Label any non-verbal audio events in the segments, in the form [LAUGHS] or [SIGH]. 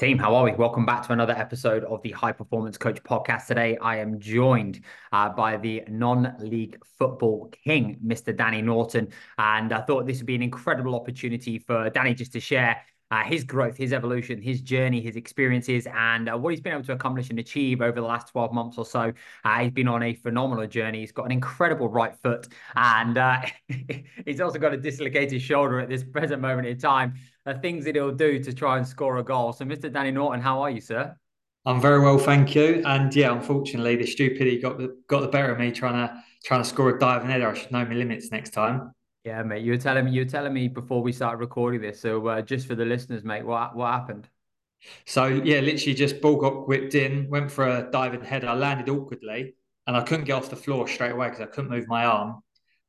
Team, how are we? Welcome back to another episode of the High Performance Coach podcast. Today, I am joined uh, by the non league football king, Mr. Danny Norton. And I thought this would be an incredible opportunity for Danny just to share uh, his growth, his evolution, his journey, his experiences, and uh, what he's been able to accomplish and achieve over the last 12 months or so. Uh, he's been on a phenomenal journey. He's got an incredible right foot, and uh, [LAUGHS] he's also got a dislocated shoulder at this present moment in time. The things that he'll do to try and score a goal. So, Mr. Danny Norton, how are you, sir? I'm very well, thank you. And yeah, unfortunately, the stupidity got the got the better of me trying to trying to score a diving header. I should know my limits next time. Yeah, mate. You were telling me you were telling me before we started recording this. So uh, just for the listeners, mate, what what happened? So yeah, literally just ball got whipped in, went for a diving header. I landed awkwardly, and I couldn't get off the floor straight away because I couldn't move my arm.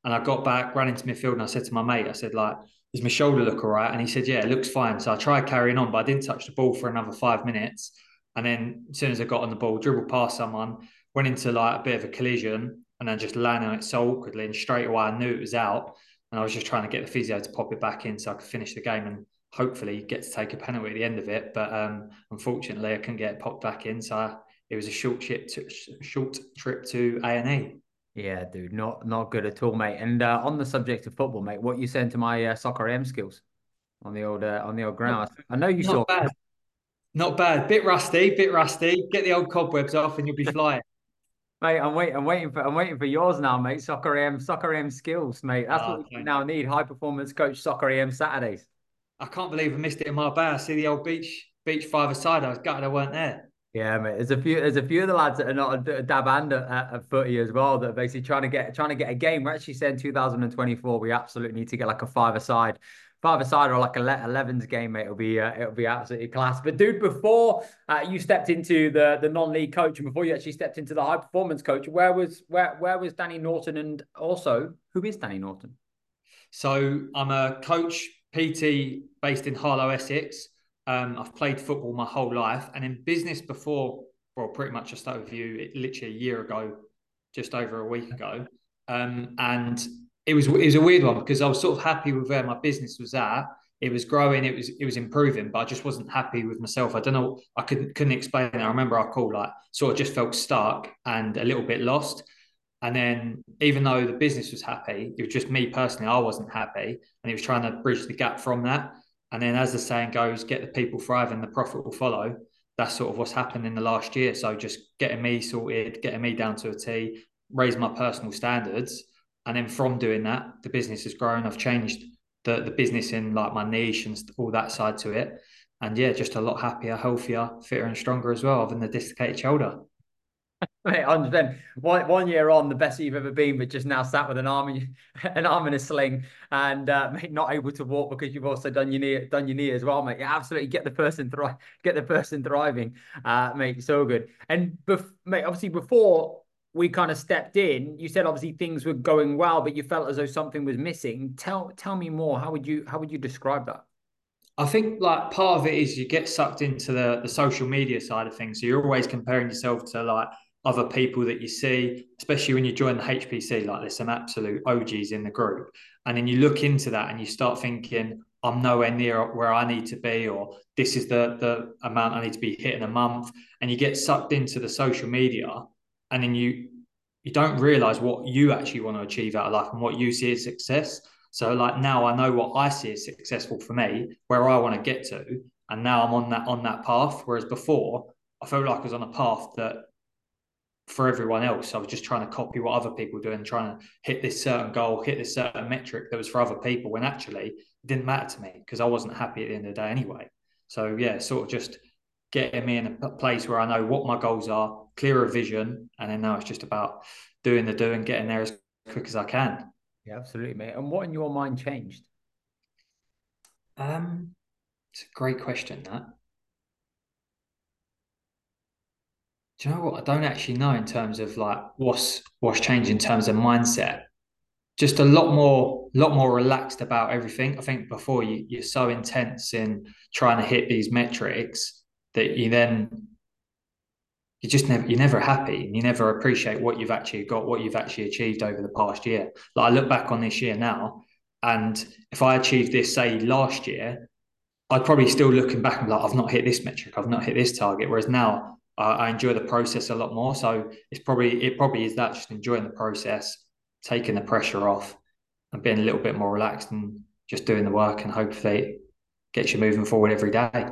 And I got back, ran into midfield, and I said to my mate, I said like, "Does my shoulder look all right?" And he said, "Yeah, it looks fine." So I tried carrying on, but I didn't touch the ball for another five minutes. And then as soon as I got on the ball, dribbled past someone, went into like a bit of a collision, and then just landed on it so awkwardly. And straight away, I knew it was out and I was just trying to get the physio to pop it back in so I could finish the game and hopefully get to take a penalty at the end of it. But um, unfortunately, I couldn't get it popped back in, so I, it was a short trip to short trip to A and E. Yeah, dude, not not good at all, mate. And uh, on the subject of football, mate, what you saying to my uh, soccer AM skills on the old uh, on the old ground? I know you not saw. Bad. Not bad. Bit rusty, bit rusty. Get the old cobwebs off, and you'll be flying. Mate, I'm waiting. I'm waiting for. I'm waiting for yours now, mate. Soccer AM, soccer AM skills, mate. That's oh, what we now need. High performance coach, soccer AM Saturdays. I can't believe I missed it in my bar. See the old beach, beach five aside. I was gutted I weren't there. Yeah, mate. There's a few. There's a few of the lads that are not a dab and uh, a, a footy as well that are basically trying to get trying to get a game. We're actually saying 2024. We absolutely need to get like a five aside five side or like a 11s game, it'll be uh, it'll be absolutely class. But dude, before uh, you stepped into the the non-league coach and before you actually stepped into the high performance coach, where was where where was Danny Norton and also who is Danny Norton? So I'm a coach PT based in Harlow, Essex. Um, I've played football my whole life, and in business before, well, pretty much just over you, literally a year ago, just over a week ago. Um, and it was it was a weird one because I was sort of happy with where my business was at. It was growing, it was it was improving, but I just wasn't happy with myself. I don't know, I couldn't couldn't explain it. I remember I called like sort of just felt stuck and a little bit lost. And then even though the business was happy, it was just me personally, I wasn't happy. And he was trying to bridge the gap from that. And then as the saying goes, get the people thriving, the profit will follow. That's sort of what's happened in the last year. So just getting me sorted, getting me down to a T, raise my personal standards and then from doing that, the business has grown. I've changed the the business in like my niche and all that side to it. And yeah, just a lot happier, healthier, fitter, and stronger as well, than the dislocated shoulder. [LAUGHS] Mate, understand. One one year on, the best you've ever been, but just now sat with an arm in [LAUGHS] an arm in a sling, and uh, [LAUGHS] mate, not able to walk because you've also done your knee done your knee as well, mate. Yeah, absolutely get the person thrive, get the person thriving, uh, mate. So good. And bef- mate, obviously before we kind of stepped in. You said obviously things were going well but you felt as though something was missing. Tell tell me more. How would you how would you describe that? I think like part of it is you get sucked into the the social media side of things. So you're always comparing yourself to like other people that you see especially when you join the hpc like there's some absolute og's in the group. And then you look into that and you start thinking i'm nowhere near where i need to be or this is the the amount i need to be hitting a month. And you get sucked into the social media and then you you don't realize what you actually want to achieve out of life and what you see as success. So like now I know what I see as successful for me, where I want to get to, and now I'm on that on that path. Whereas before I felt like I was on a path that for everyone else, I was just trying to copy what other people do and trying to hit this certain goal, hit this certain metric that was for other people when actually it didn't matter to me because I wasn't happy at the end of the day anyway. So yeah, sort of just getting me in a place where I know what my goals are, clearer vision, and then now it's just about doing the doing, getting there as quick as I can. Yeah, absolutely, mate. And what in your mind changed? Um, it's a great question. That. Do you know what? I don't actually know in terms of like what's what's changed in terms of mindset. Just a lot more, lot more relaxed about everything. I think before you, you're so intense in trying to hit these metrics that you then you just never you're never happy and you never appreciate what you've actually got what you've actually achieved over the past year like i look back on this year now and if i achieved this say last year I'd probably still looking back and like, I've not hit this metric, I've not hit this target. Whereas now uh, I enjoy the process a lot more. So it's probably it probably is that just enjoying the process, taking the pressure off, and being a little bit more relaxed and just doing the work and hopefully it gets you moving forward every day.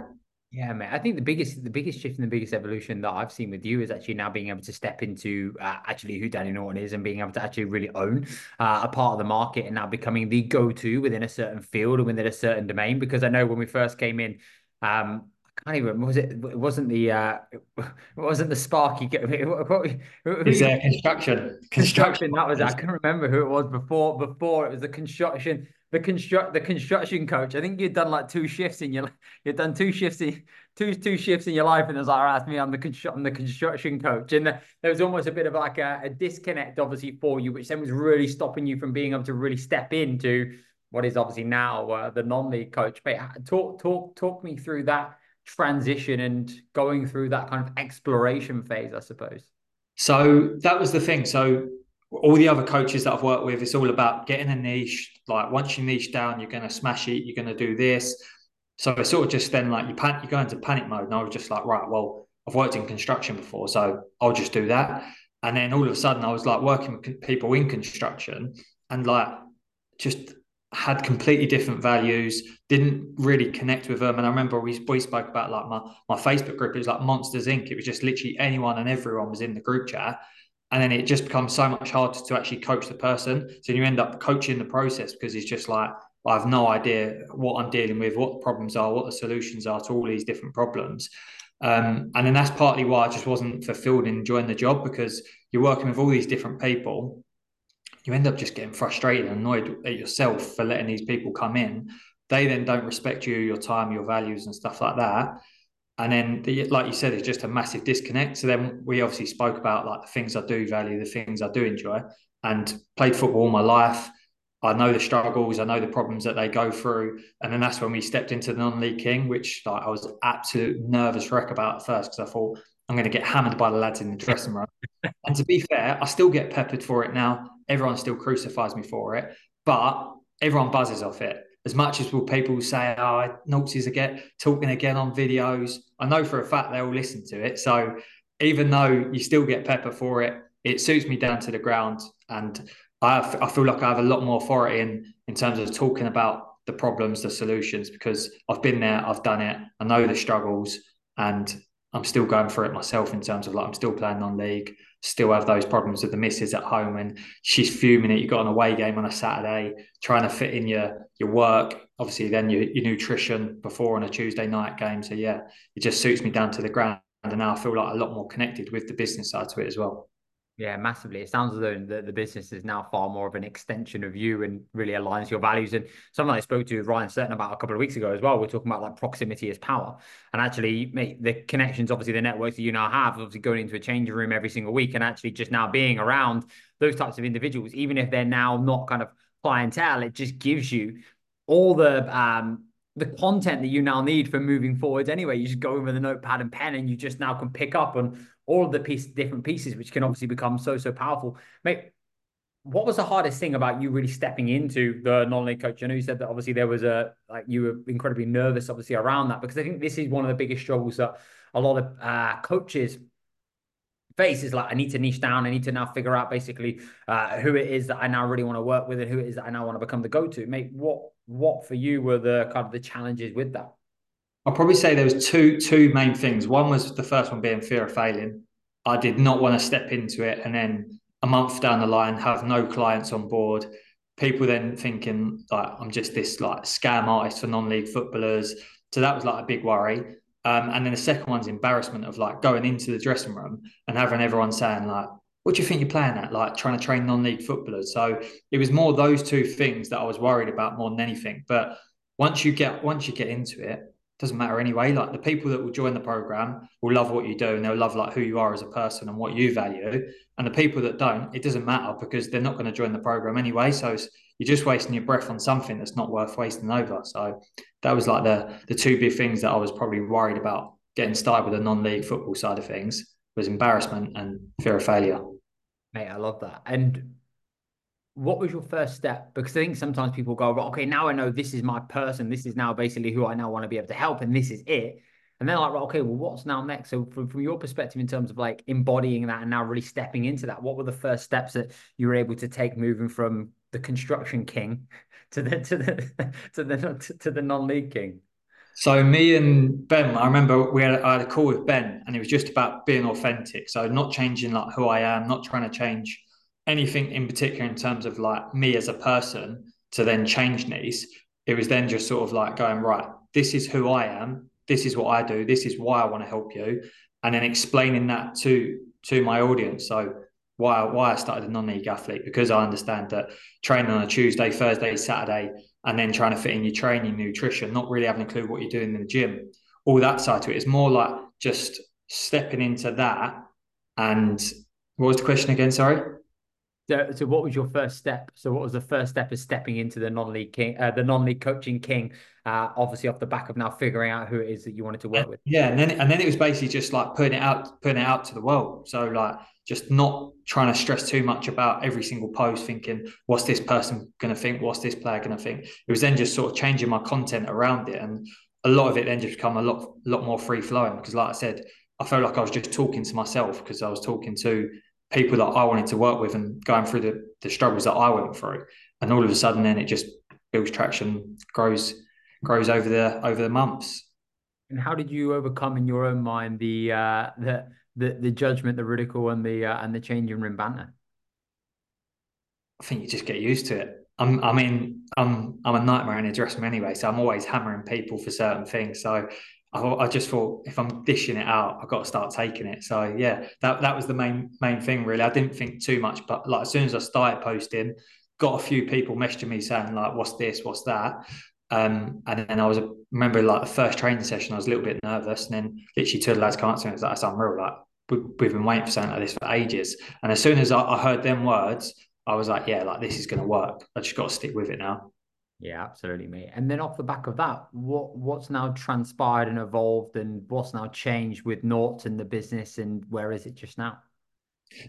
Yeah, mate. I think the biggest, the biggest shift and the biggest evolution that I've seen with you is actually now being able to step into uh, actually who Danny Norton is and being able to actually really own uh, a part of the market and now becoming the go-to within a certain field and within a certain domain. Because I know when we first came in, um, I can't even was it? It wasn't the uh, [LAUGHS] it wasn't the Sparky. [LAUGHS] What, what, is there construction? [LAUGHS] Construction. That was. I couldn't remember who it was before. Before it was the construction the construct the construction coach. I think you'd done like two shifts in your you'd done two shifts in two two shifts in your life, and it was like, asked me, I'm the constru- I'm the construction coach, and the, there was almost a bit of like a, a, disconnect, obviously, for you, which then was really stopping you from being able to really step into what is obviously now uh, the non-league coach. But talk talk talk me through that transition and going through that kind of exploration phase, I suppose. So that was the thing. So all the other coaches that I've worked with, it's all about getting a niche. Like once you niche down, you're going to smash it. You're going to do this. So it's sort of just then like you pan- you go into panic mode, and I was just like, right, well, I've worked in construction before, so I'll just do that. And then all of a sudden, I was like working with people in construction, and like just had completely different values, didn't really connect with them. And I remember we, we spoke about like my, my Facebook group, it was like Monsters Inc. It was just literally anyone and everyone was in the group chat and then it just becomes so much harder to actually coach the person. So you end up coaching the process because it's just like I have no idea what I'm dealing with, what the problems are, what the solutions are to all these different problems. Um, and then that's partly why I just wasn't fulfilled in enjoying the job because you're working with all these different people. You end up just getting frustrated and annoyed at yourself for letting these people come in. They then don't respect you, your time, your values, and stuff like that and then the, like you said it's just a massive disconnect. So then we obviously spoke about like the things i do value the things i do enjoy and played football all my life. I know the struggles i know the problems that they go through. And then that's when we stepped into the non-league king which like, i was absolute nervous wreck about at first because i thought i'm going to get hammered by the lads in the dressing room. [LAUGHS] And to be fair i still get peppered for it now. Everyone still crucifies me for it but everyone buzzes off it as much as will people say, "Oh, Naughty's again talking again on videos," I know for a fact they will listen to it. So even though you still get pepper for it, it suits me down to the ground, and I, I feel like I have a lot more authority in in terms of talking about the problems, the solutions, because I've been there, I've done it, I know the struggles, and I'm still going for it myself in terms of like I'm still playing non-league, still have those problems with the misses at home and she's fuming it. you've got an away game on a Saturday, trying to fit in your your work, obviously then your, your nutrition before on a Tuesday night game. So yeah, it just suits me down to the ground. And now I feel like a lot more connected with the business side to it as well. Yeah, massively. It sounds as though the, the business is now far more of an extension of you and really aligns your values. And something I spoke to Ryan Sutton about a couple of weeks ago as well. We're talking about like proximity is power. And actually, mate, the connections, obviously, the networks that you now have, obviously going into a changing room every single week and actually just now being around those types of individuals, even if they're now not kind of clientele, it just gives you all the um the content that you now need for moving forwards anyway. You just go in with a notepad and pen and you just now can pick up on all of the piece, different pieces, which can obviously become so, so powerful. Mate, what was the hardest thing about you really stepping into the non-league coach? I know you said that obviously there was a like you were incredibly nervous, obviously around that because I think this is one of the biggest struggles that a lot of uh, coaches face is like I need to niche down. I need to now figure out basically uh, who it is that I now really want to work with and who it is that I now want to become the go-to. Mate, what what for you were the kind of the challenges with that? I'll probably say there was two two main things. One was the first one being fear of failing. I did not want to step into it and then a month down the line have no clients on board. People then thinking like I'm just this like scam artist for non-league footballers. So that was like a big worry. Um, and then the second one's embarrassment of like going into the dressing room and having everyone saying like, "What do you think you're playing at?" Like trying to train non-league footballers. So it was more those two things that I was worried about more than anything. But once you get once you get into it, doesn't matter anyway. Like the people that will join the program will love what you do and they'll love like who you are as a person and what you value. And the people that don't, it doesn't matter because they're not going to join the program anyway. So you're just wasting your breath on something that's not worth wasting over. So that was like the the two big things that I was probably worried about getting started with the non-league football side of things was embarrassment and fear of failure. Mate, I love that. And what was your first step? Because I think sometimes people go, well, okay, now I know this is my person. This is now basically who I now want to be able to help, and this is it. And then like, okay, well, what's now next? So from, from your perspective, in terms of like embodying that and now really stepping into that, what were the first steps that you were able to take moving from the construction king [LAUGHS] to the to the [LAUGHS] to the to the non-league king? So me and Ben, I remember we had, I had a call with Ben, and it was just about being authentic. So not changing like who I am, not trying to change anything in particular in terms of like me as a person to then change Nice. It was then just sort of like going right. This is who I am. This is what I do. This is why I want to help you, and then explaining that to to my audience. So why why I started a non-league athlete because I understand that training on a Tuesday, Thursday, Saturday, and then trying to fit in your training, nutrition, not really having a clue what you're doing in the gym, all that side to it is more like just stepping into that. And what was the question again? Sorry. So, so what was your first step? So, what was the first step of stepping into the non-league king, uh, the non-league coaching king? Uh, obviously, off the back of now figuring out who it is that you wanted to work with. Yeah, and then and then it was basically just like putting it out, putting it out to the world. So, like, just not trying to stress too much about every single post, thinking what's this person going to think, what's this player going to think. It was then just sort of changing my content around it, and a lot of it then just become a lot, lot more free flowing. Because, like I said, I felt like I was just talking to myself because I was talking to people that I wanted to work with and going through the, the struggles that I went through. And all of a sudden then it just builds traction, grows grows over the over the months. And how did you overcome in your own mind the uh the the, the judgment, the ridicule and the uh, and the changing room banter? I think you just get used to it. I'm, I mean, I'm I'm a nightmare in a dressing room anyway, so I'm always hammering people for certain things. So I, I, just thought if I'm dishing it out, I've got to start taking it. So yeah, that that was the main main thing really. I didn't think too much, but like as soon as I started posting, got a few people messaging me saying like, "What's this? What's that?" Um, and then I was remember like the first training session, I was a little bit nervous, and then literally two of the lads to me and like, "That's unreal!" Like we, have been waiting for something like this for ages. And as soon as I, I heard them words, I was like, "Yeah, like this is going to work. I just got to stick with it now." Yeah, absolutely, mate. And then off the back of that, what what's now transpired and evolved, and what's now changed with Noughts and the business, and where is it just now?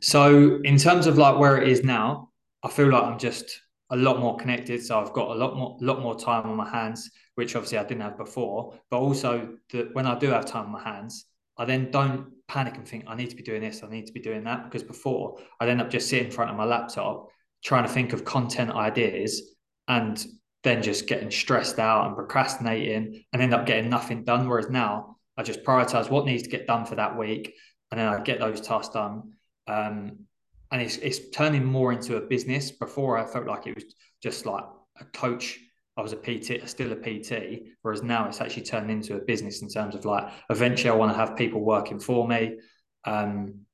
So, in terms of like where it is now, I feel like I'm just a lot more connected. So I've got a lot more, lot more time on my hands, which obviously I didn't have before. But also that when I do have time on my hands, I then don't panic and think I need to be doing this, I need to be doing that. Because before I'd end up just sitting in front of my laptop trying to think of content ideas and then just getting stressed out and procrastinating and end up getting nothing done. Whereas now I just prioritize what needs to get done for that week and then I get those tasks done. Um, and it's, it's turning more into a business. Before I felt like it was just like a coach. I was a PT, still a PT, whereas now it's actually turned into a business in terms of like eventually I want to have people working for me. Um,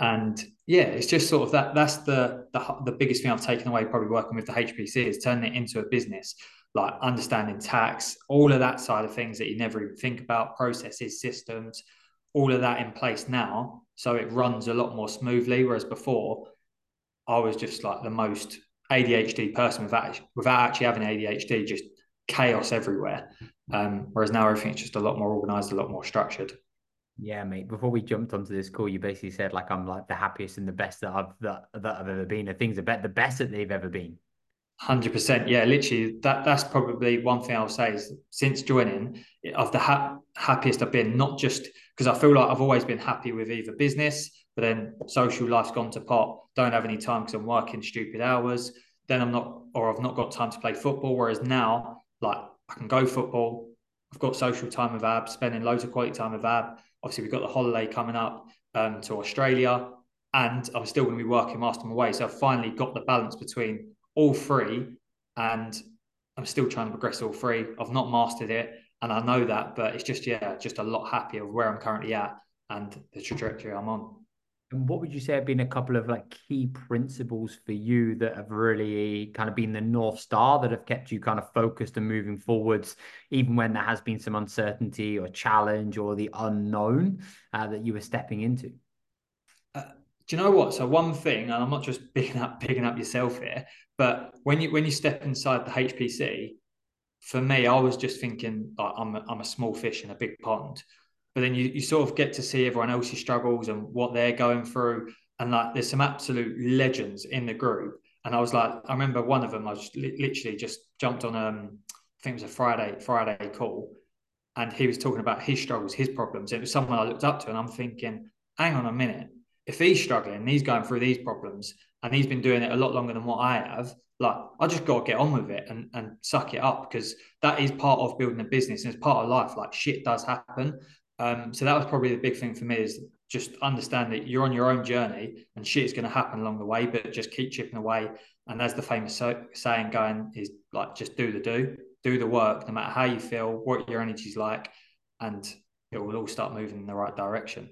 and yeah, it's just sort of that. That's the, the the biggest thing I've taken away. Probably working with the HPC is turning it into a business, like understanding tax, all of that side of things that you never even think about, processes, systems, all of that in place now, so it runs a lot more smoothly. Whereas before, I was just like the most ADHD person without without actually having ADHD, just chaos everywhere. Um, whereas now everything's just a lot more organized, a lot more structured. Yeah, mate. Before we jumped onto this call, you basically said like I'm like the happiest and the best that I've that, that I've ever been. And things are bet the best that they've ever been. Hundred percent. Yeah, literally. That that's probably one thing I'll say is since joining, of the ha- happiest I've been. Not just because I feel like I've always been happy with either business, but then social life's gone to pot. Don't have any time because I'm working stupid hours. Then I'm not, or I've not got time to play football. Whereas now, like I can go football. I've got social time with Ab, spending loads of quality time with Ab Obviously, we've got the holiday coming up um, to Australia, and I'm still going to be working master my way. So I've finally got the balance between all three, and I'm still trying to progress all three. I've not mastered it, and I know that, but it's just yeah, just a lot happier where I'm currently at and the trajectory I'm on. And what would you say have been a couple of like key principles for you that have really kind of been the north star that have kept you kind of focused and moving forwards, even when there has been some uncertainty or challenge or the unknown uh, that you were stepping into? Uh, do you know what? So one thing, and I'm not just [LAUGHS] picking up picking up yourself here, but when you when you step inside the HPC, for me, I was just thinking like, I'm a, I'm a small fish in a big pond but then you, you sort of get to see everyone else's struggles and what they're going through. And like there's some absolute legends in the group. And I was like, I remember one of them, I was li- literally just jumped on, um, I think it was a Friday, Friday call. And he was talking about his struggles, his problems. It was someone I looked up to. And I'm thinking, hang on a minute. If he's struggling, he's going through these problems and he's been doing it a lot longer than what I have, like I just got to get on with it and, and suck it up because that is part of building a business and it's part of life. Like shit does happen. Um, so that was probably the big thing for me is just understand that you're on your own journey and shit is going to happen along the way, but just keep chipping away. And as the famous so- saying going is like, just do the do, do the work, no matter how you feel, what your energy's like, and it will all start moving in the right direction.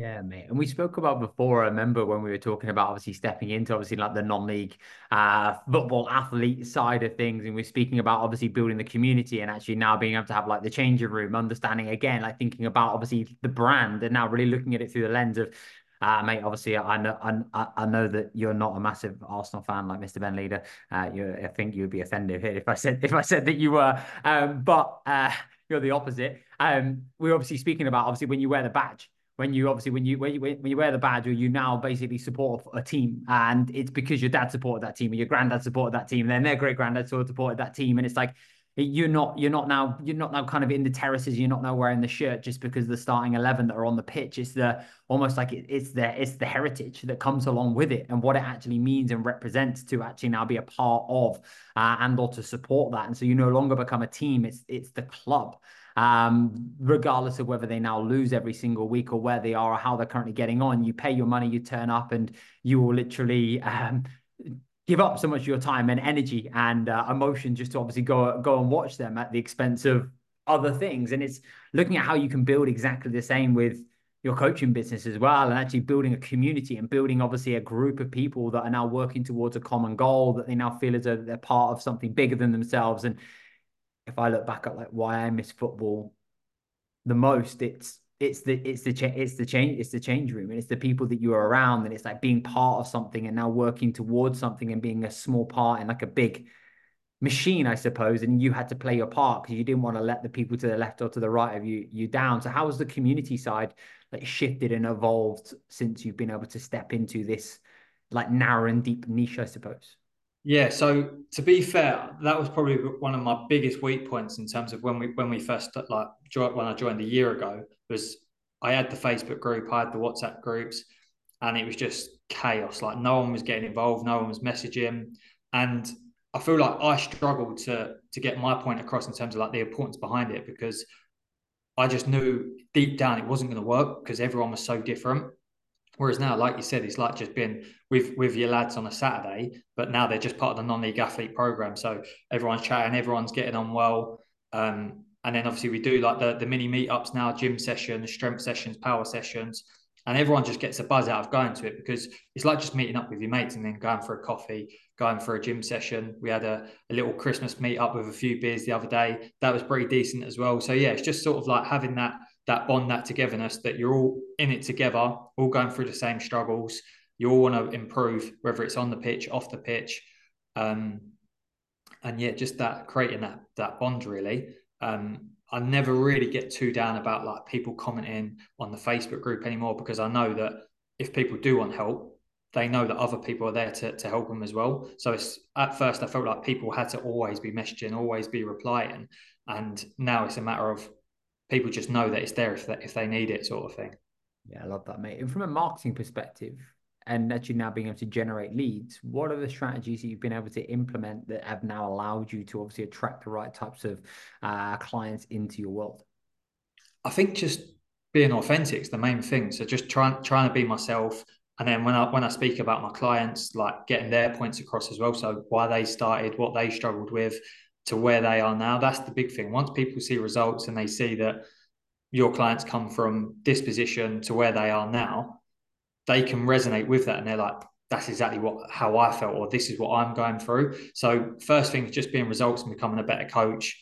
Yeah, mate. And we spoke about before. I remember when we were talking about obviously stepping into obviously like the non-league uh, football athlete side of things, and we're speaking about obviously building the community and actually now being able to have like the changing room, understanding again, like thinking about obviously the brand and now really looking at it through the lens of uh, mate, obviously, I know I, I know that you're not a massive Arsenal fan like Mr. Ben Leader. Uh, I think you would be offended if I said if I said that you were. Um, but uh, you're the opposite. Um, we're obviously speaking about obviously when you wear the badge when you obviously when you when you when you wear the badge you now basically support a team. And it's because your dad supported that team or your granddad supported that team and then their great granddad supported that team. And it's like you're not you're not now you're not now kind of in the terraces you're not now wearing the shirt just because the starting 11 that are on the pitch it's the almost like it, it's the it's the heritage that comes along with it and what it actually means and represents to actually now be a part of uh, and or to support that. And so you no longer become a team it's it's the club um, regardless of whether they now lose every single week or where they are or how they're currently getting on. You pay your money, you turn up, and you will literally um, give up so much of your time and energy and uh, emotion just to obviously go go and watch them at the expense of other things. And it's looking at how you can build exactly the same with your coaching business as well and actually building a community and building obviously a group of people that are now working towards a common goal that they now feel as though they're part of something bigger than themselves and if I look back at like why I miss football the most, it's it's the it's the cha- it's the change it's the change room and it's the people that you are around and it's like being part of something and now working towards something and being a small part in like a big machine, I suppose, and you had to play your part because you didn't want to let the people to the left or to the right of you you down. So how has the community side like shifted and evolved since you've been able to step into this like narrow and deep niche, I suppose? Yeah, so to be fair, that was probably one of my biggest weak points in terms of when we when we first like when I joined a year ago was I had the Facebook group, I had the WhatsApp groups, and it was just chaos. Like no one was getting involved, no one was messaging, and I feel like I struggled to to get my point across in terms of like the importance behind it because I just knew deep down it wasn't going to work because everyone was so different. Whereas now, like you said, it's like just being with with your lads on a Saturday, but now they're just part of the non-league athlete program. So everyone's chatting, everyone's getting on well. Um, and then obviously we do like the the mini meetups now, gym sessions, strength sessions, power sessions, and everyone just gets a buzz out of going to it because it's like just meeting up with your mates and then going for a coffee, going for a gym session. We had a, a little Christmas meetup with a few beers the other day. That was pretty decent as well. So yeah, it's just sort of like having that that bond, that togetherness, that you're all in it together, all going through the same struggles. You all want to improve, whether it's on the pitch, off the pitch. Um, and yeah, just that creating that that bond really. Um, I never really get too down about like people commenting on the Facebook group anymore because I know that if people do want help, they know that other people are there to, to help them as well. So it's at first I felt like people had to always be messaging, always be replying. And now it's a matter of people just know that it's there if they, if they need it, sort of thing. Yeah, I love that, mate. And from a marketing perspective, and actually now being able to generate leads, what are the strategies that you've been able to implement that have now allowed you to obviously attract the right types of uh, clients into your world? I think just being authentic is the main thing. So just trying trying to be myself, and then when I when I speak about my clients, like getting their points across as well. So why they started, what they struggled with, to where they are now. That's the big thing. Once people see results and they see that your clients come from this position to where they are now, they can resonate with that and they're like, that's exactly what how I felt, or this is what I'm going through. So first thing is just being results and becoming a better coach,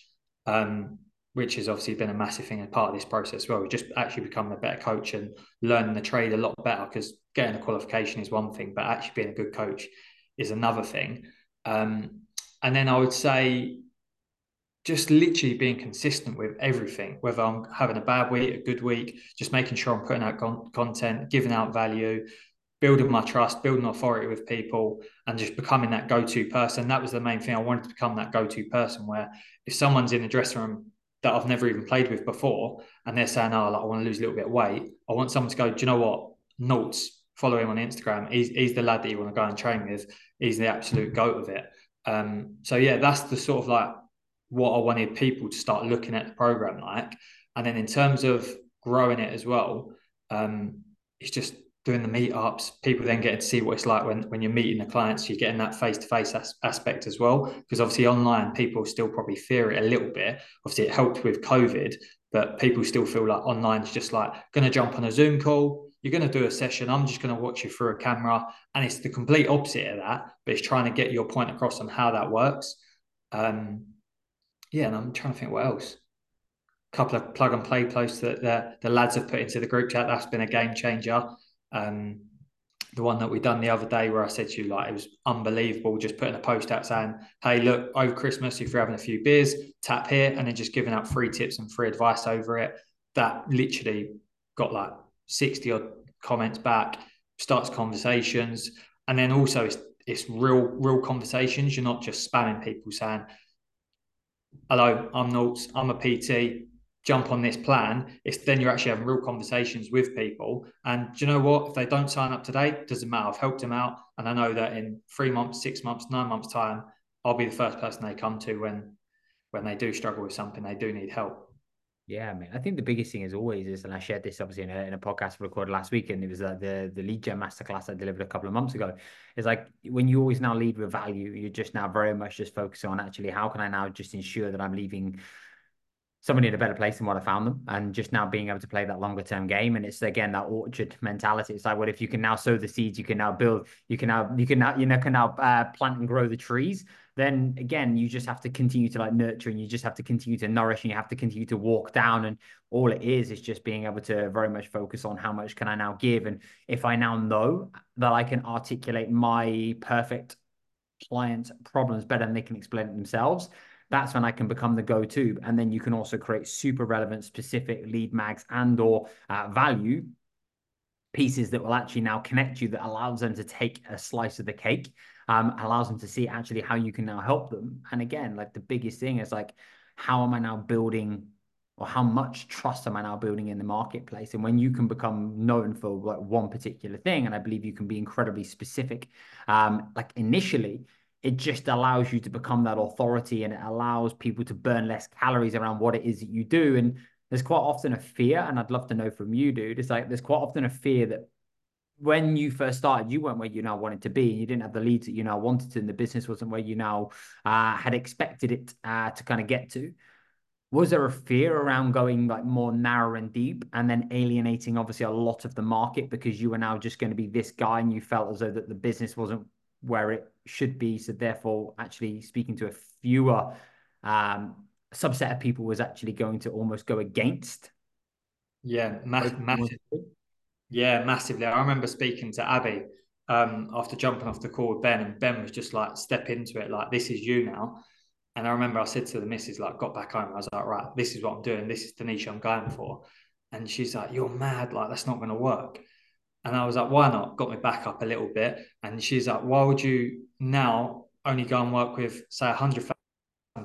um, which has obviously been a massive thing as part of this process. As well, just actually becoming a better coach and learning the trade a lot better because getting a qualification is one thing, but actually being a good coach is another thing. Um, and then I would say just literally being consistent with everything, whether I'm having a bad week, a good week, just making sure I'm putting out con- content, giving out value, building my trust, building authority with people, and just becoming that go-to person. That was the main thing. I wanted to become that go-to person where if someone's in the dressing room that I've never even played with before, and they're saying, "Oh, like, I want to lose a little bit of weight," I want someone to go, "Do you know what? Notes, follow him on Instagram. He's he's the lad that you want to go and train with. He's the absolute goat of it." Um, so yeah, that's the sort of like what I wanted people to start looking at the program like. And then in terms of growing it as well, um, it's just doing the meetups. People then getting to see what it's like when, when you're meeting the clients, you're getting that face to face aspect as well. Because obviously, online, people still probably fear it a little bit. Obviously, it helped with COVID, but people still feel like online is just like going to jump on a Zoom call. You're going to do a session. I'm just going to watch you through a camera. And it's the complete opposite of that, but it's trying to get your point across on how that works. Um, yeah, and I'm trying to think what else. A couple of plug and play posts that the, the lads have put into the group chat. That's been a game changer. Um, the one that we done the other day where I said to you, like, it was unbelievable, just putting a post out saying, hey, look, over Christmas, if you're having a few beers, tap here, and then just giving out free tips and free advice over it. That literally got like 60 odd comments back, starts conversations. And then also it's, it's real, real conversations. You're not just spamming people saying, hello, I'm Nauts, I'm a PT, jump on this plan. It's then you're actually having real conversations with people. And do you know what? If they don't sign up today, doesn't matter. I've helped them out. And I know that in three months, six months, nine months' time, I'll be the first person they come to when when they do struggle with something, they do need help. Yeah, I mean, I think the biggest thing is always is, and I shared this obviously in a, in a podcast recorded last week, and it was uh, the the lead gen masterclass I delivered a couple of months ago. Is like when you always now lead with value, you're just now very much just focusing on actually how can I now just ensure that I'm leaving somebody in a better place than what I found them, and just now being able to play that longer term game. And it's again that orchard mentality. It's like, well, if you can now sow the seeds, you can now build, you can now you can now you know can now uh, plant and grow the trees then again you just have to continue to like nurture and you just have to continue to nourish and you have to continue to walk down and all it is is just being able to very much focus on how much can i now give and if i now know that i can articulate my perfect client problems better than they can explain it themselves that's when i can become the go-to and then you can also create super relevant specific lead mags and or uh, value pieces that will actually now connect you that allows them to take a slice of the cake um, allows them to see actually how you can now help them. And again, like the biggest thing is like, how am I now building or how much trust am I now building in the marketplace? And when you can become known for like one particular thing, and I believe you can be incredibly specific, um, like initially, it just allows you to become that authority and it allows people to burn less calories around what it is that you do. And there's quite often a fear, and I'd love to know from you, dude. It's like there's quite often a fear that when you first started, you weren't where you now wanted to be. And you didn't have the leads that you now wanted to, and the business wasn't where you now uh, had expected it uh, to kind of get to. Was there a fear around going like more narrow and deep, and then alienating obviously a lot of the market because you were now just going to be this guy, and you felt as though that the business wasn't where it should be. So therefore, actually speaking to a fewer um, subset of people was actually going to almost go against. Yeah, massively. Yeah, massively. I remember speaking to Abby um, after jumping off the call with Ben, and Ben was just like, step into it, like, this is you now. And I remember I said to the missus, like, got back home, I was like, right, this is what I'm doing. This is the niche I'm going for. And she's like, you're mad. Like, that's not going to work. And I was like, why not? Got me back up a little bit. And she's like, why would you now only go and work with, say, 100,000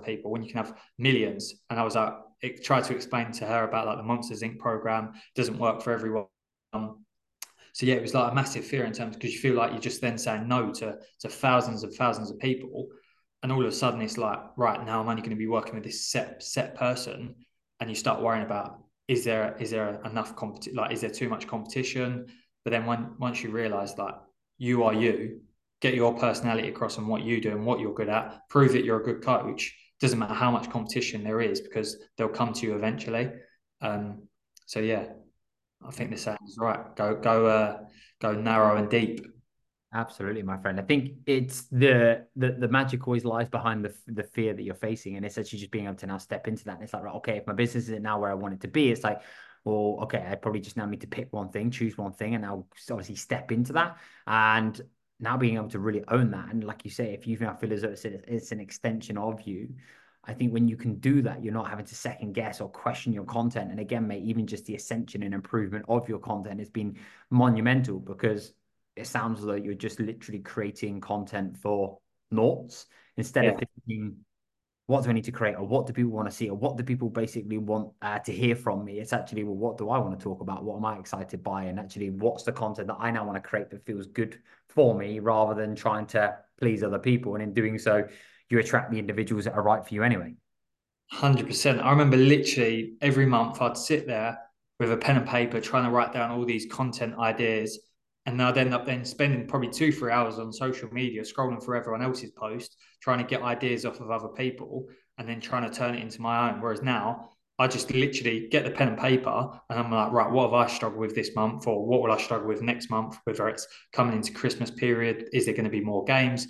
people when you can have millions? And I was like, it, tried to explain to her about like the Monsters Inc. program doesn't work for everyone um, so yeah, it was like a massive fear in terms because you feel like you're just then saying no to to thousands and thousands of people, and all of a sudden it's like right now I'm only going to be working with this set set person, and you start worrying about is there is there enough competition like is there too much competition? But then when once you realize that you are you, get your personality across and what you do and what you're good at, prove that you're a good coach. Doesn't matter how much competition there is because they'll come to you eventually. Um, so yeah, I think the sounds right. Go go uh, go narrow and deep. Absolutely, my friend. I think it's the the the magic always lies behind the the fear that you're facing, and it's actually just being able to now step into that. And it's like, right, okay, if my business isn't now where I want it to be, it's like, well, okay, I probably just now need to pick one thing, choose one thing, and I'll obviously step into that. And now being able to really own that, and like you say, if you now feel as though it's, it's an extension of you, I think when you can do that, you're not having to second guess or question your content. And again, mate, even just the ascension and improvement of your content has been monumental because it sounds like you're just literally creating content for noughts instead yeah. of thinking what do I need to create or what do people want to see or what do people basically want uh, to hear from me? It's actually, well, what do I want to talk about? What am I excited by? And actually, what's the content that I now want to create that feels good for me rather than trying to please other people? And in doing so, you attract the individuals that are right for you anyway. 100%. I remember literally every month I'd sit there with a pen and paper trying to write down all these content ideas and I'd end up then spending probably two, three hours on social media scrolling through everyone else's post, trying to get ideas off of other people and then trying to turn it into my own. Whereas now I just literally get the pen and paper and I'm like, right, what have I struggled with this month or what will I struggle with next month? Whether it's coming into Christmas period, is there going to be more games?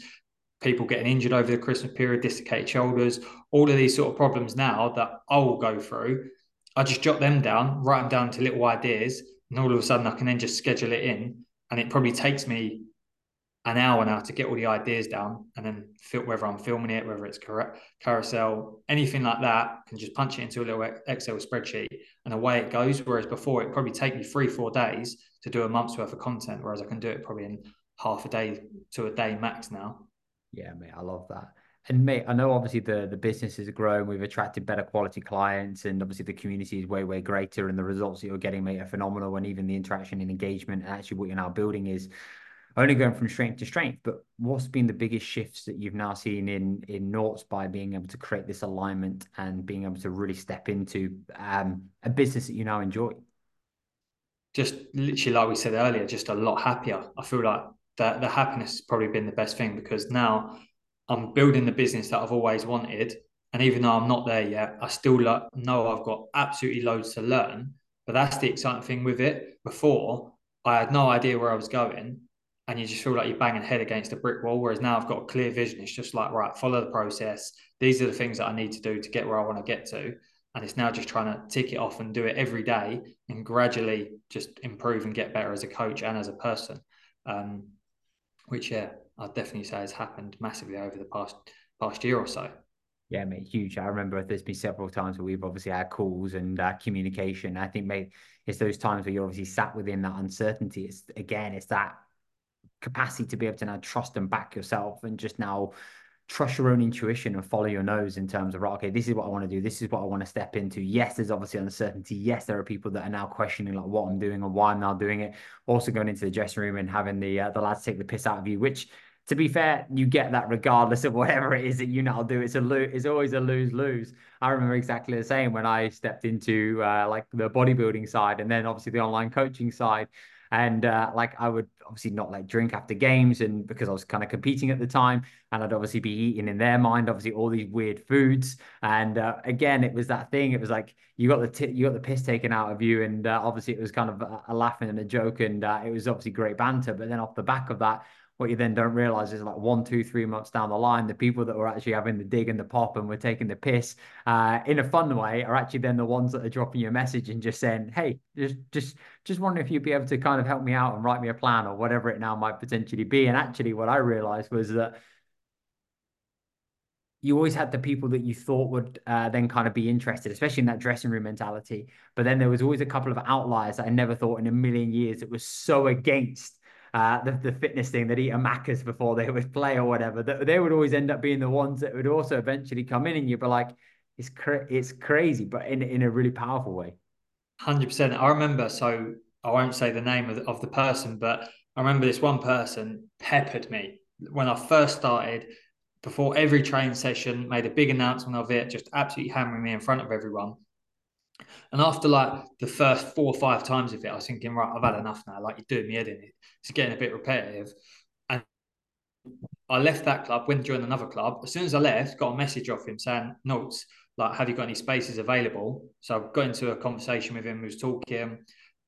People getting injured over the Christmas period, dislocated shoulders, all of these sort of problems now that I will go through. I just jot them down, write them down to little ideas, and all of a sudden I can then just schedule it in and it probably takes me an hour now to get all the ideas down and then feel whether I'm filming it, whether it's carousel, anything like that, can just punch it into a little Excel spreadsheet and away it goes. Whereas before, it probably take me three, four days to do a month's worth of content, whereas I can do it probably in half a day to a day max now. Yeah, mate, I love that. And mate, I know obviously the the business has grown. We've attracted better quality clients, and obviously the community is way way greater, and the results that you're getting, mate, are phenomenal. And even the interaction and engagement, and actually what you're now building is only going from strength to strength. But what's been the biggest shifts that you've now seen in in Noughts by being able to create this alignment and being able to really step into um, a business that you now enjoy? Just literally, like we said earlier, just a lot happier. I feel like that the happiness has probably been the best thing because now I'm building the business that I've always wanted. And even though I'm not there yet, I still know I've got absolutely loads to learn. But that's the exciting thing with it. Before, I had no idea where I was going. And you just feel like you're banging head against a brick wall. Whereas now I've got a clear vision. It's just like, right, follow the process. These are the things that I need to do to get where I want to get to. And it's now just trying to tick it off and do it every day and gradually just improve and get better as a coach and as a person. Um, which, yeah, I'd definitely say has happened massively over the past past year or so. Yeah, mate, huge. I remember there's been several times where we've obviously had calls and uh, communication. I think, mate, it's those times where you're obviously sat within that uncertainty. It's again, it's that capacity to be able to now trust and back yourself and just now trust your own intuition and follow your nose in terms of right, okay, this is what I want to do, this is what I want to step into. Yes, there's obviously uncertainty. Yes, there are people that are now questioning like what I'm doing and why I'm now doing it. Also going into the dressing room and having the uh, the lads take the piss out of you, which to be fair, you get that regardless of whatever it is that you now do. It's a lose. It's always a lose lose. I remember exactly the same when I stepped into uh, like the bodybuilding side and then obviously the online coaching side. And uh, like I would obviously not like drink after games, and because I was kind of competing at the time, and I'd obviously be eating in their mind, obviously all these weird foods. And uh, again, it was that thing. It was like you got the t- you got the piss taken out of you, and uh, obviously it was kind of a, a laughing and a joke, and uh, it was obviously great banter. But then off the back of that, what you then don't realize is like one, two, three months down the line, the people that were actually having the dig and the pop and were taking the piss uh, in a fun way are actually then the ones that are dropping you a message and just saying, "Hey, just just just wondering if you'd be able to kind of help me out and write me a plan or whatever it now might potentially be." And actually, what I realized was that you always had the people that you thought would uh, then kind of be interested, especially in that dressing room mentality. But then there was always a couple of outliers that I never thought in a million years that was so against uh, the, the fitness thing that eat a Macca's before they would play or whatever, that they would always end up being the ones that would also eventually come in and you'd be like, it's cra- it's crazy, but in, in a really powerful way. 100%. I remember, so I won't say the name of of the person, but I remember this one person peppered me when I first started before every train session, made a big announcement of it, just absolutely hammering me in front of everyone. And after like the first four or five times of it, I was thinking, right, I've had enough now. Like you're doing me in. It's getting a bit repetitive. And I left that club, went joined another club. As soon as I left, got a message off him saying, notes, like, have you got any spaces available? So I got into a conversation with him, he was talking.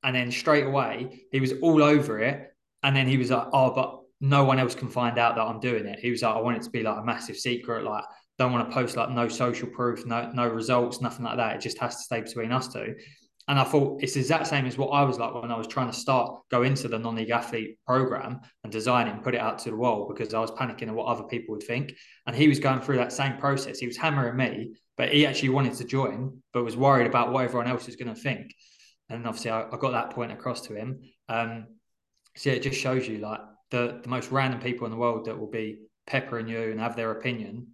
And then straight away, he was all over it. And then he was like, oh, but no one else can find out that I'm doing it. He was like, I want it to be like a massive secret. Like, don't want to post like no social proof, no no results, nothing like that. It just has to stay between us two. And I thought it's the exact same as what I was like when I was trying to start go into the non-league athlete program and design it and put it out to the world because I was panicking at what other people would think. And he was going through that same process. He was hammering me, but he actually wanted to join, but was worried about what everyone else was going to think. And obviously, I, I got that point across to him. Um, So yeah, it just shows you like the the most random people in the world that will be peppering you and have their opinion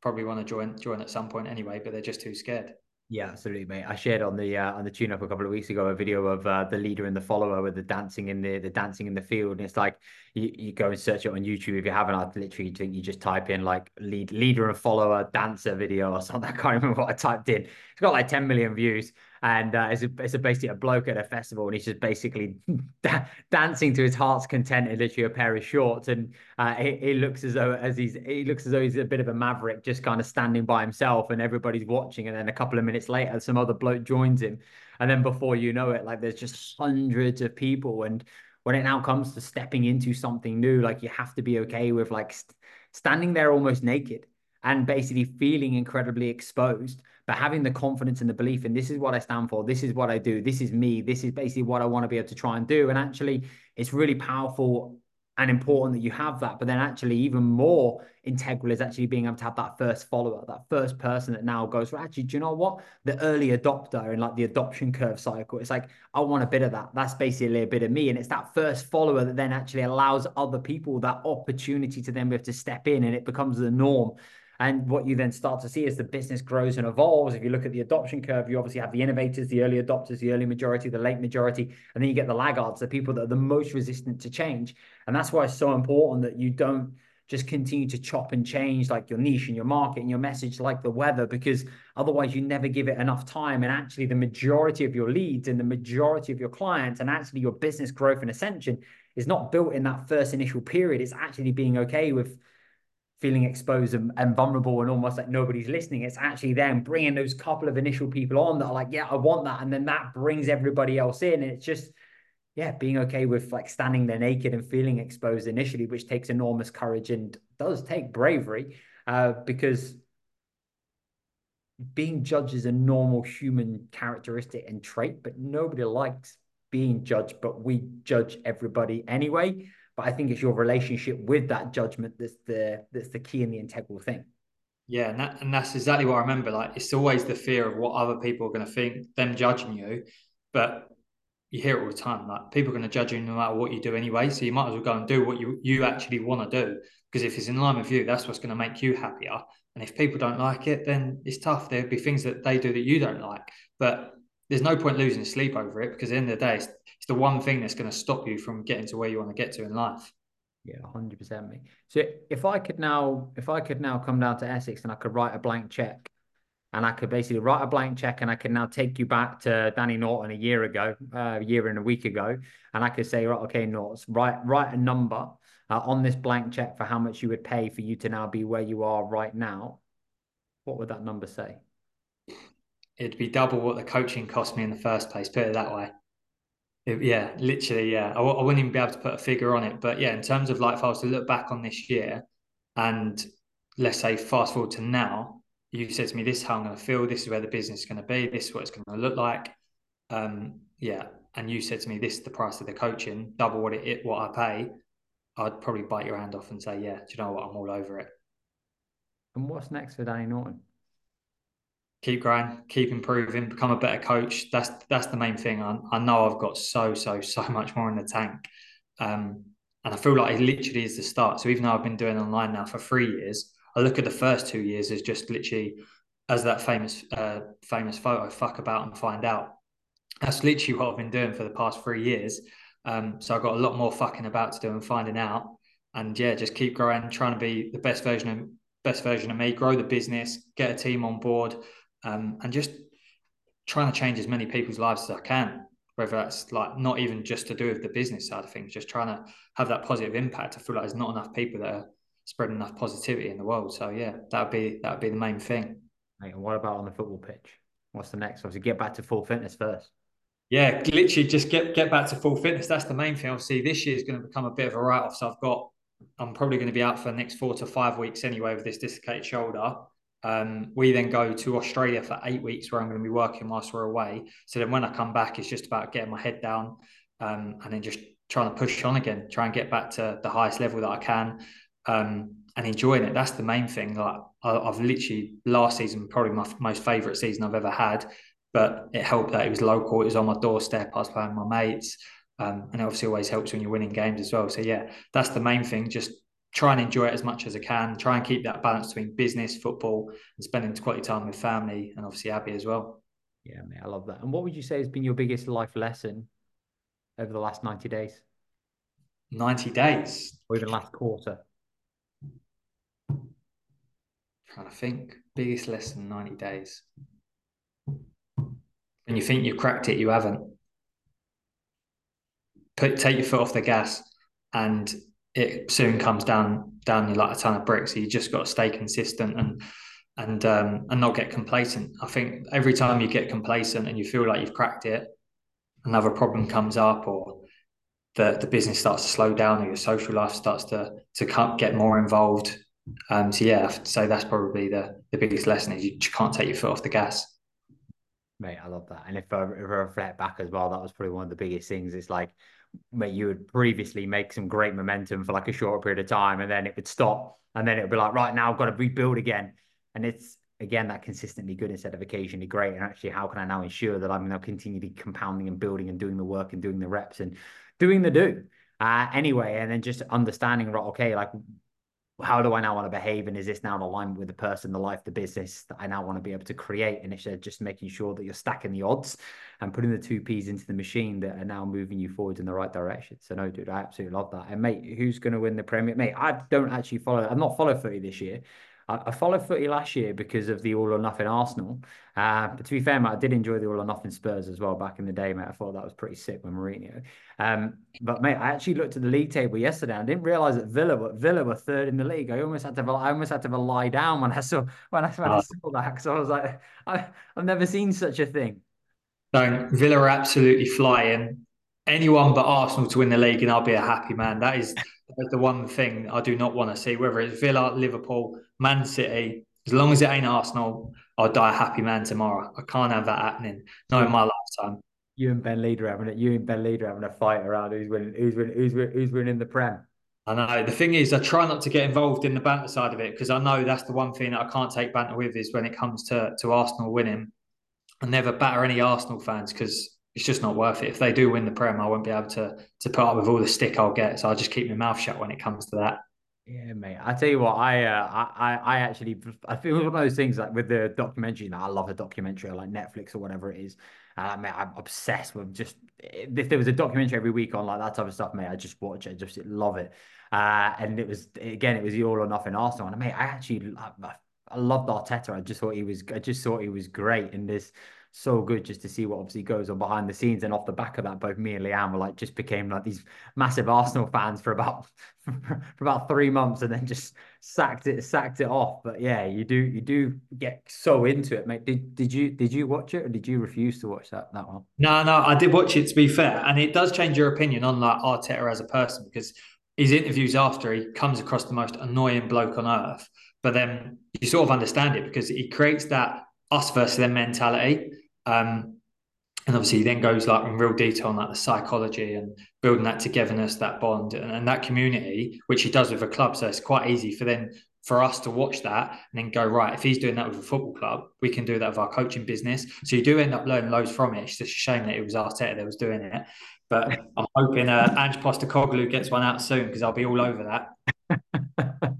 probably want to join join at some point anyway, but they're just too scared. Yeah, absolutely, mate. I shared on the uh, on the tune up a couple of weeks ago a video of uh, the leader and the follower with the dancing in the the dancing in the field, and it's like you, you go and search it on YouTube if you haven't. I literally think you just type in like lead leader and follower dancer video or something. [LAUGHS] I can't remember what I typed in. It's got like 10 million views, and uh, it's, a, it's a basically a bloke at a festival, and he's just basically [LAUGHS] da- dancing to his heart's content in literally a pair of shorts, and uh, he, he, looks as though as he's he looks as though he's a bit of a maverick, just kind of standing by himself, and everybody's watching, and then a couple of minutes later, some other bloke joins him, and then before you know it, like there's just hundreds of people, and when it now comes to stepping into something new, like you have to be okay with like st- standing there almost naked and basically feeling incredibly exposed, but having the confidence and the belief in this is what I stand for, this is what I do, this is me, this is basically what I want to be able to try and do. And actually, it's really powerful and important that you have that. But then actually even more integral is actually being able to have that first follower, that first person that now goes, well, actually, do you know what? The early adopter and like the adoption curve cycle. It's like, I want a bit of that. That's basically a bit of me. And it's that first follower that then actually allows other people that opportunity to then be able to step in and it becomes the norm. And what you then start to see as the business grows and evolves, if you look at the adoption curve, you obviously have the innovators, the early adopters, the early majority, the late majority, and then you get the laggards, the people that are the most resistant to change. And that's why it's so important that you don't just continue to chop and change like your niche and your market and your message like the weather, because otherwise you never give it enough time. And actually, the majority of your leads and the majority of your clients and actually your business growth and ascension is not built in that first initial period. It's actually being okay with feeling exposed and, and, vulnerable and almost like nobody's listening. It's actually them bringing those couple of initial people on that are like, yeah, I want that. And then that brings everybody else in. And it's just, yeah, being okay with like standing there naked and feeling exposed initially, which takes enormous courage and does take bravery uh, because being judged is a normal human characteristic and trait, but nobody likes being judged, but we judge everybody anyway. But I think it's your relationship with that judgment that's the that's the key and the integral thing. Yeah, and, that, and that's exactly what I remember. Like it's always the fear of what other people are going to think, them judging you. But you hear it all the time. Like people are going to judge you no matter what you do anyway. So you might as well go and do what you you actually want to do. Because if it's in line with you, that's what's going to make you happier. And if people don't like it, then it's tough. There'd be things that they do that you don't like. But there's no point losing sleep over it because at the end of the day, it's, it's the one thing that's going to stop you from getting to where you want to get to in life. Yeah, hundred percent, me. So if I could now, if I could now come down to Essex and I could write a blank check, and I could basically write a blank check, and I can now take you back to Danny Norton a year ago, uh, a year and a week ago, and I could say, right, okay, Norton, write write a number uh, on this blank check for how much you would pay for you to now be where you are right now. What would that number say? It'd be double what the coaching cost me in the first place. Put it that way. It, yeah, literally, yeah. I, I, wouldn't even be able to put a figure on it, but yeah, in terms of like if I was to look back on this year, and let's say fast forward to now, you said to me, "This is how I'm going to feel. This is where the business is going to be. This is what it's going to look like." Um, yeah, and you said to me, "This is the price of the coaching, double what it what I pay." I'd probably bite your hand off and say, "Yeah, do you know what? I'm all over it." And what's next for Danny Norton? Keep growing, keep improving, become a better coach. That's that's the main thing. I, I know I've got so so so much more in the tank, um, and I feel like it literally is the start. So even though I've been doing online now for three years, I look at the first two years as just literally as that famous uh, famous photo. Fuck about and find out. That's literally what I've been doing for the past three years. Um, so I've got a lot more fucking about to do and finding out. And yeah, just keep growing, trying to be the best version of best version of me, grow the business, get a team on board, um, and just trying to change as many people's lives as I can. Whether that's like not even just to do with the business side of things, just trying to have that positive impact. I feel like there's not enough people that are spreading enough positivity in the world. So yeah, that would be that would be the main thing. and what about on the football pitch? What's the next? Obviously, get back to full fitness first. Yeah, literally just get get back to full fitness. That's the main thing. Obviously, this year is going to become a bit of a write off. So I've got, I'm probably going to be out for the next four to five weeks anyway with this dislocated shoulder. Um, we then go to Australia for eight weeks where I'm going to be working whilst we're away. So then when I come back, it's just about getting my head down um, and then just trying to push on again, try and get back to the highest level that I can um, and enjoying it. That's the main thing. Like I, have literally last season, probably my most favourite season I've ever had, but it helped that it was local. It was on my doorstep. I was playing my mates. Um, and it obviously always helps when you're winning games as well. So yeah, that's the main thing. Just try and enjoy it as much as I can. Try and keep that balance between business, football, and spending quality time with family, and obviously Abby as well. Yeah, mate, I love that. And what would you say has been your biggest life lesson over the last 90 days? 90 days. Or even last quarter? trying to think. Biggest lesson 90 days. And you think you've cracked it, you haven't. Put take your foot off the gas and it soon comes down down you like a ton of bricks. So you just got to stay consistent and and um, and not get complacent. I think every time you get complacent and you feel like you've cracked it, another problem comes up or the, the business starts to slow down or your social life starts to to get more involved. Um, so yeah, so that's probably the the biggest lesson is you can't take your foot off the gas. Mate, I love that. And if I, if I reflect back as well, that was probably one of the biggest things. It's like, mate, you would previously make some great momentum for like a short period of time, and then it would stop, and then it would be like, right now, I've got to rebuild again. And it's again that consistently good instead of occasionally great. And actually, how can I now ensure that I'm now continually compounding and building and doing the work and doing the reps and doing the do uh, anyway, and then just understanding, right, okay, like how do I now want to behave? And is this now in alignment with the person, the life, the business that I now want to be able to create? And it's uh, just making sure that you're stacking the odds and putting the two P's into the machine that are now moving you forward in the right direction. So no, dude, I absolutely love that. And mate, who's going to win the Premier? Mate, I don't actually follow. I've not followed footy this year. I, I followed footy last year because of the all or nothing Arsenal. Uh, but to be fair, mate, I did enjoy the all or nothing Spurs as well back in the day, mate. I thought that was pretty sick with Mourinho. Um, but mate, I actually looked at the league table yesterday. and I didn't realize that Villa were Villa were third in the league. I almost had to I almost had to lie down when I saw when I, when I oh. saw that because I was like, I, I've never seen such a thing. No, Villa are absolutely flying. Anyone but Arsenal to win the league, and I'll be a happy man. That is the one thing I do not want to see. Whether it's Villa, Liverpool, Man City, as long as it ain't Arsenal, I'll die a happy man tomorrow. I can't have that happening. Not in my lifetime. You and Ben Leader having it. You and Ben Leader having a fight around who's winning. Who's winning? Who's, winning, who's winning the Prem? I know. The thing is, I try not to get involved in the banter side of it because I know that's the one thing that I can't take banter with is when it comes to to Arsenal winning. I never batter any Arsenal fans because it's just not worth it. If they do win the Prem, I won't be able to to put up with all the stick I'll get. So I'll just keep my mouth shut when it comes to that. Yeah, mate. I tell you what, I uh, I I actually I feel one of those things like with the documentary. You know, I love a documentary like Netflix or whatever it is. Uh, mate, I'm obsessed with just if there was a documentary every week on like that type of stuff, mate, I just watch it, I just love it. Uh, and it was again, it was the all or nothing Arsenal, and mate, I actually I, I loved Arteta. I just thought he was I just thought he was great in this so good just to see what obviously goes on behind the scenes. And off the back of that, both me and Leanne were like just became like these massive Arsenal fans for about [LAUGHS] for about three months, and then just sacked it sacked it off. But yeah, you do you do get so into it, mate. Did did you did you watch it or did you refuse to watch that that one? No, no, I did watch it to be fair, and it does change your opinion on like Arteta as a person because his interviews after he comes across the most annoying bloke on earth. But then you sort of understand it because he creates that us versus them mentality. Um, and obviously he then goes like in real detail on like the psychology and building that togetherness, that bond and, and that community, which he does with a club. So it's quite easy for them for us to watch that and then go right. If he's doing that with a football club, we can do that with our coaching business. So you do end up learning loads from it. It's just a shame that it was Arteta that was doing it. But [LAUGHS] I'm hoping uh, Ange Postecoglou gets one out soon because I'll be all over that. [LAUGHS]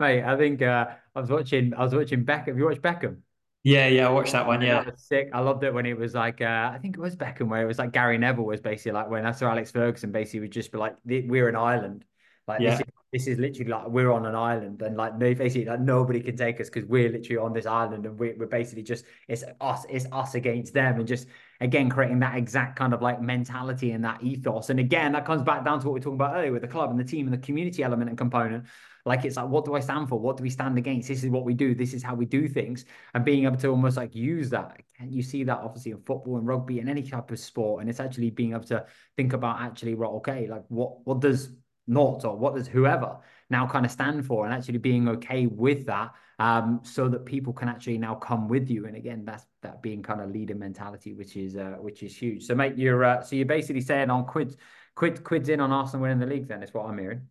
Mate, I think uh, I was watching. I was watching Beckham. Have you watched Beckham? Yeah, yeah, I watched that one. Yeah, that sick. I loved it when it was like, uh, I think it was Beckham, where it was like Gary Neville was basically like when Sir Alex Ferguson basically would just be like, "We're an island." Like yeah. this, is, this is literally like we're on an island, and like basically like nobody can take us because we're literally on this island, and we're, we're basically just it's us, it's us against them, and just again creating that exact kind of like mentality and that ethos. And again, that comes back down to what we are talking about earlier with the club and the team and the community element and component. Like it's like, what do I stand for? What do we stand against? This is what we do. This is how we do things. And being able to almost like use that. And you see that obviously in football and rugby and any type of sport. And it's actually being able to think about actually, well, okay, like what what does not or what does whoever now kind of stand for and actually being okay with that um, so that people can actually now come with you and again that's that being kind of leader mentality which is uh, which is huge so mate you're uh, so you're basically saying on quid quid quids in on Arsenal winning the league then is what I'm hearing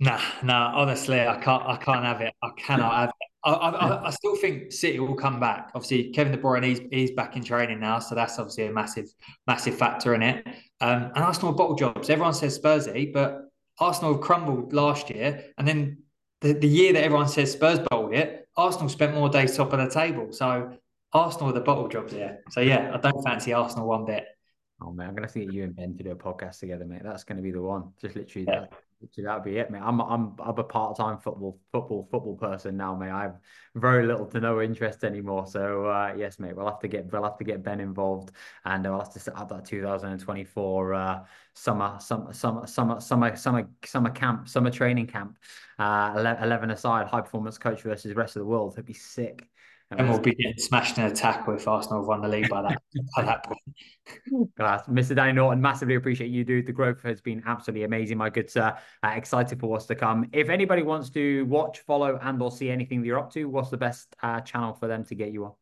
Nah, nah. Honestly, I can't. I can't have it. I cannot have it. I, I, I, still think City will come back. Obviously, Kevin De Bruyne he's he's back in training now, so that's obviously a massive massive factor in it. Um, and Arsenal bottle jobs. Everyone says Spursy, but Arsenal crumbled last year, and then the, the year that everyone says Spurs bottled it, Arsenal spent more days top of the table. So Arsenal are the bottle jobs here. So yeah, I don't fancy Arsenal one bit. Oh man, I'm gonna have to get you and Ben to do a podcast together, mate. That's gonna be the one. Just literally yeah. that that'd be it, mate. I'm I'm I'm a part-time football football football person now, mate. I have very little to no interest anymore. So uh, yes, mate, we'll have to get we'll have to get Ben involved, and we'll have to set up that 2024 uh, summer summer summer summer summer summer summer camp summer training camp. Uh, 11 aside, high performance coach versus the rest of the world. It'd be sick. And we'll be getting smashed in attack with Arsenal have won the league by that [LAUGHS] by that point. Class. Mr. Danny Norton, massively appreciate you, dude. The growth has been absolutely amazing, my good sir. Uh, excited for what's to come. If anybody wants to watch, follow, and or see anything that you're up to, what's the best uh, channel for them to get you on?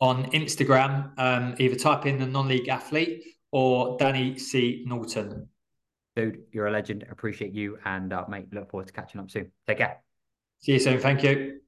On Instagram, um, either type in the non-league athlete or Danny C. Norton. Dude, you're a legend. Appreciate you. And uh, mate, look forward to catching up soon. Take care. See you soon. Thank you.